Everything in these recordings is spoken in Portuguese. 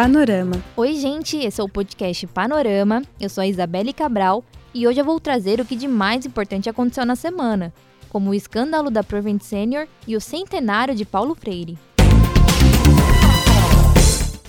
Panorama. Oi, gente, esse é o podcast Panorama. Eu sou a Isabelle Cabral e hoje eu vou trazer o que de mais importante aconteceu na semana, como o escândalo da Prevent Senior e o centenário de Paulo Freire.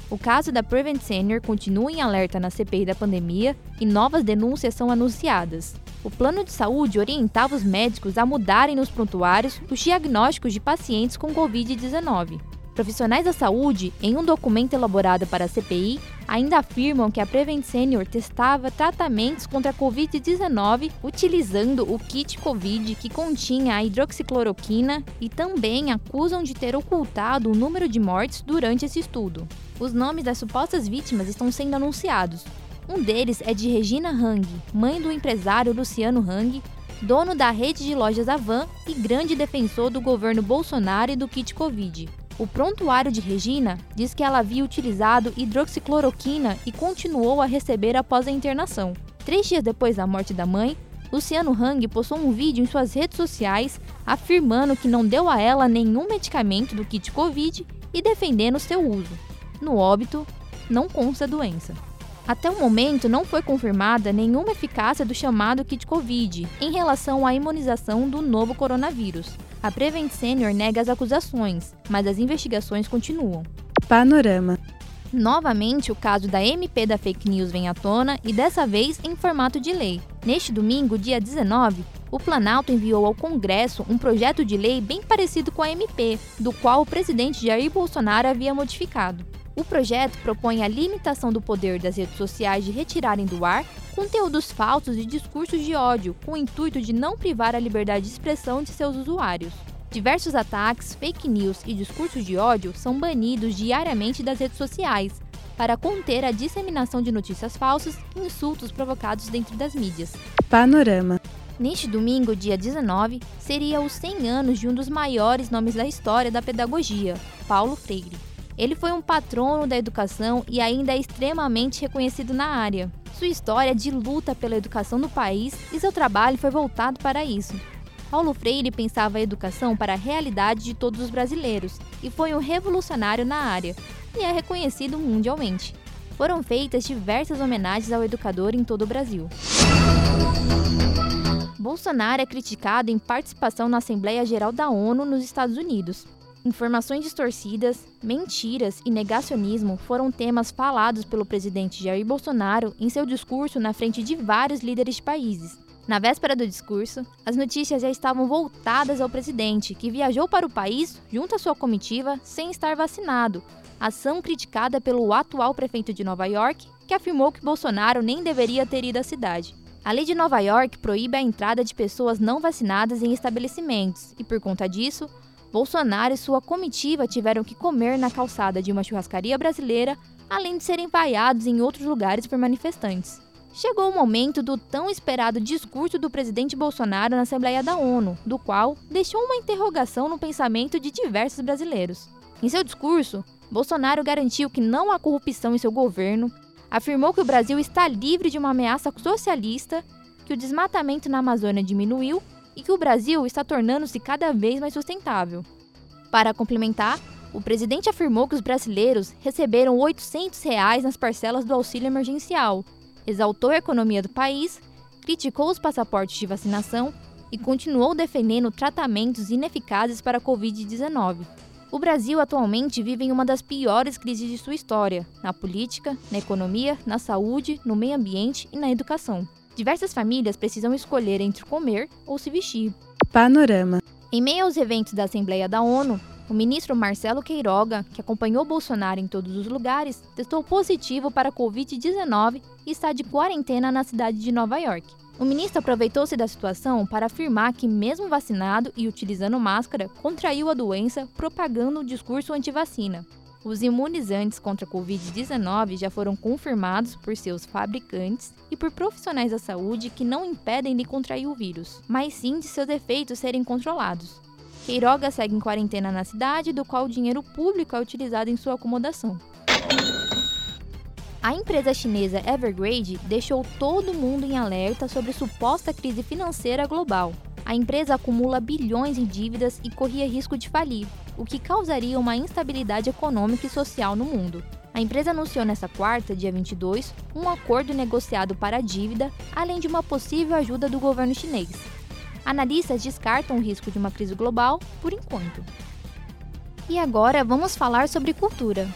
O caso da Prevent Senior continua em alerta na CPI da pandemia e novas denúncias são anunciadas. O plano de saúde orientava os médicos a mudarem nos prontuários os diagnósticos de pacientes com Covid-19. Profissionais da saúde, em um documento elaborado para a CPI, ainda afirmam que a Prevent Senior testava tratamentos contra a Covid-19 utilizando o kit Covid que continha a hidroxicloroquina e também acusam de ter ocultado o número de mortes durante esse estudo. Os nomes das supostas vítimas estão sendo anunciados. Um deles é de Regina Hang, mãe do empresário Luciano Hang, dono da rede de lojas Avan e grande defensor do governo Bolsonaro e do kit Covid. O prontuário de Regina diz que ela havia utilizado hidroxicloroquina e continuou a receber após a internação. Três dias depois da morte da mãe, Luciano Hang postou um vídeo em suas redes sociais afirmando que não deu a ela nenhum medicamento do kit Covid e defendendo seu uso. No óbito, não consta doença. Até o momento, não foi confirmada nenhuma eficácia do chamado kit Covid em relação à imunização do novo coronavírus. A Prevent Senior nega as acusações, mas as investigações continuam. Panorama. Novamente, o caso da MP da fake news vem à tona e dessa vez em formato de lei. Neste domingo, dia 19, o Planalto enviou ao Congresso um projeto de lei bem parecido com a MP, do qual o presidente Jair Bolsonaro havia modificado. O projeto propõe a limitação do poder das redes sociais de retirarem do ar conteúdos falsos e discursos de ódio, com o intuito de não privar a liberdade de expressão de seus usuários. Diversos ataques, fake news e discursos de ódio são banidos diariamente das redes sociais, para conter a disseminação de notícias falsas e insultos provocados dentro das mídias. Panorama. Neste domingo, dia 19, seria os 100 anos de um dos maiores nomes da história da pedagogia, Paulo Freire. Ele foi um patrono da educação e ainda é extremamente reconhecido na área. Sua história de luta pela educação no país e seu trabalho foi voltado para isso. Paulo Freire pensava a educação para a realidade de todos os brasileiros e foi um revolucionário na área, e é reconhecido mundialmente. Foram feitas diversas homenagens ao educador em todo o Brasil. Bolsonaro é criticado em participação na Assembleia Geral da ONU nos Estados Unidos. Informações distorcidas, mentiras e negacionismo foram temas falados pelo presidente Jair Bolsonaro em seu discurso na frente de vários líderes de países. Na véspera do discurso, as notícias já estavam voltadas ao presidente, que viajou para o país junto à sua comitiva sem estar vacinado, ação criticada pelo atual prefeito de Nova York, que afirmou que Bolsonaro nem deveria ter ido à cidade. A lei de Nova York proíbe a entrada de pessoas não vacinadas em estabelecimentos, e por conta disso, Bolsonaro e sua comitiva tiveram que comer na calçada de uma churrascaria brasileira, além de serem vaiados em outros lugares por manifestantes. Chegou o momento do tão esperado discurso do presidente Bolsonaro na Assembleia da ONU, do qual deixou uma interrogação no pensamento de diversos brasileiros. Em seu discurso, Bolsonaro garantiu que não há corrupção em seu governo, afirmou que o Brasil está livre de uma ameaça socialista, que o desmatamento na Amazônia diminuiu e que o Brasil está tornando-se cada vez mais sustentável. Para complementar, o presidente afirmou que os brasileiros receberam 800 reais nas parcelas do auxílio emergencial, exaltou a economia do país, criticou os passaportes de vacinação e continuou defendendo tratamentos ineficazes para a Covid-19. O Brasil atualmente vive em uma das piores crises de sua história, na política, na economia, na saúde, no meio ambiente e na educação. Diversas famílias precisam escolher entre comer ou se vestir. Panorama. Em meio aos eventos da Assembleia da ONU, o ministro Marcelo Queiroga, que acompanhou Bolsonaro em todos os lugares, testou positivo para a Covid-19 e está de quarentena na cidade de Nova York. O ministro aproveitou-se da situação para afirmar que, mesmo vacinado e utilizando máscara, contraiu a doença propagando o discurso anti-vacina. Os imunizantes contra a Covid-19 já foram confirmados por seus fabricantes e por profissionais da saúde que não impedem de contrair o vírus, mas sim de seus efeitos serem controlados. Queiroga segue em quarentena na cidade, do qual o dinheiro público é utilizado em sua acomodação. A empresa chinesa Evergrande deixou todo mundo em alerta sobre suposta crise financeira global. A empresa acumula bilhões em dívidas e corria risco de falir, o que causaria uma instabilidade econômica e social no mundo. A empresa anunciou nesta quarta, dia 22, um acordo negociado para a dívida, além de uma possível ajuda do governo chinês. Analistas descartam o risco de uma crise global por enquanto. E agora vamos falar sobre cultura.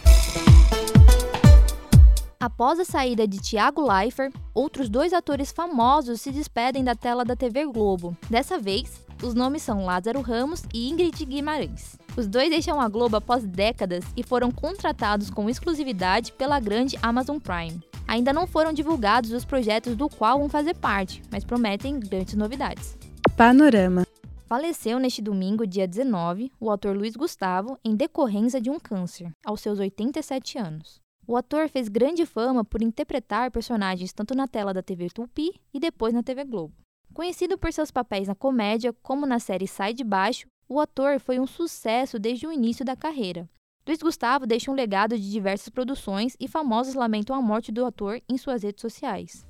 Após a saída de Tiago Leifert, outros dois atores famosos se despedem da tela da TV Globo. Dessa vez, os nomes são Lázaro Ramos e Ingrid Guimarães. Os dois deixam a Globo após décadas e foram contratados com exclusividade pela grande Amazon Prime. Ainda não foram divulgados os projetos do qual vão fazer parte, mas prometem grandes novidades. Panorama. Faleceu neste domingo, dia 19, o ator Luiz Gustavo em decorrência de um câncer, aos seus 87 anos. O ator fez grande fama por interpretar personagens tanto na tela da TV Tupi e depois na TV Globo. Conhecido por seus papéis na comédia, como na série Sai de Baixo, o ator foi um sucesso desde o início da carreira. Luiz Gustavo deixa um legado de diversas produções e famosos lamentam a morte do ator em suas redes sociais.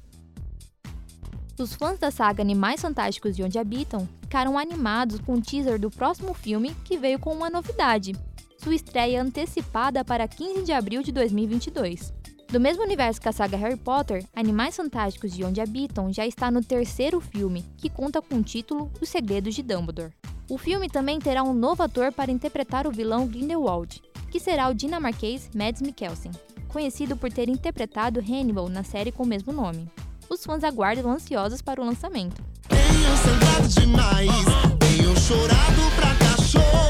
Os fãs da saga Animais Fantásticos de Onde Habitam ficaram animados com o teaser do próximo filme que veio com uma novidade, sua estreia antecipada para 15 de abril de 2022. Do mesmo universo que a saga Harry Potter, Animais Fantásticos de Onde Habitam já está no terceiro filme, que conta com o título Os Segredos de Dumbledore. O filme também terá um novo ator para interpretar o vilão Grindelwald, que será o dinamarquês Mads Mikkelsen, conhecido por ter interpretado Hannibal na série com o mesmo nome. Os fãs aguardam ansiosos para o lançamento. Tenho demais, tenho chorado pra cachorro.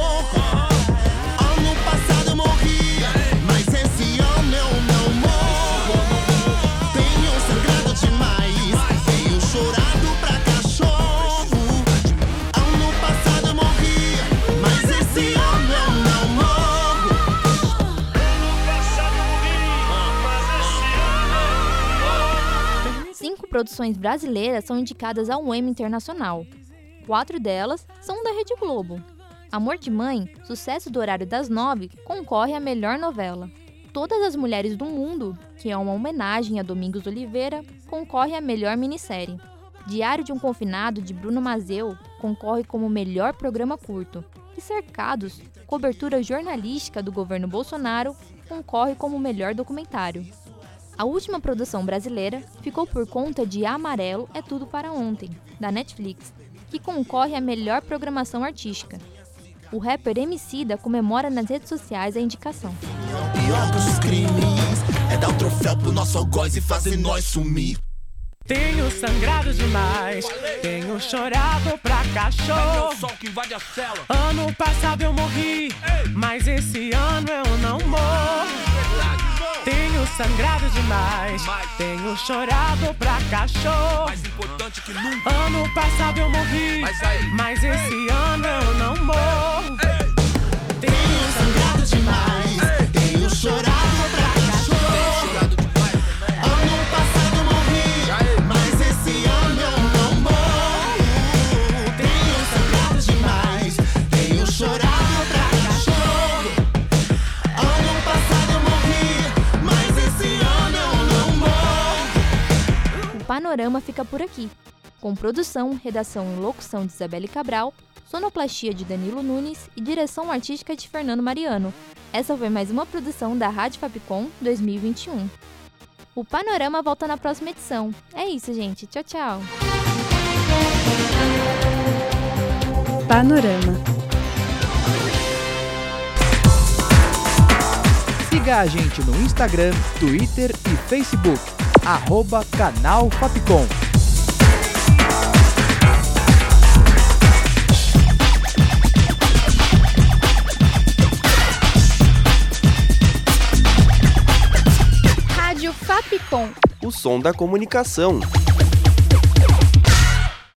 Produções brasileiras são indicadas ao Emmy Internacional. Quatro delas são da Rede Globo. Amor de Mãe, sucesso do horário das nove, concorre à melhor novela. Todas as Mulheres do Mundo, que é uma homenagem a Domingos Oliveira, concorre à melhor minissérie. Diário de um Confinado, de Bruno Mazeu, concorre como melhor programa curto. E Cercados, cobertura jornalística do governo Bolsonaro, concorre como melhor documentário. A última produção brasileira ficou por conta de Amarelo é Tudo para Ontem, da Netflix, que concorre à melhor programação artística. O rapper Emicida comemora nas redes sociais a indicação. O pior dos crimes é dar o troféu pro nosso algoz e fazer nós sumir. Tenho sangrado demais, tenho chorado pra cachorro. Ano passado eu morri, mas esse ano eu não morro. Tenho sangrado demais, tenho chorado pra cachorro. Mais importante que nunca. Ano passado eu morri, mas, aí, Panorama fica por aqui. Com produção, redação e locução de Isabelle Cabral, sonoplastia de Danilo Nunes e direção artística de Fernando Mariano. Essa foi mais uma produção da Rádio Fapcom 2021. O Panorama volta na próxima edição. É isso, gente. Tchau, tchau. Panorama. Siga a gente no Instagram, Twitter e Facebook arroba canal Fapcom. Rádio Fapcom. O som da comunicação.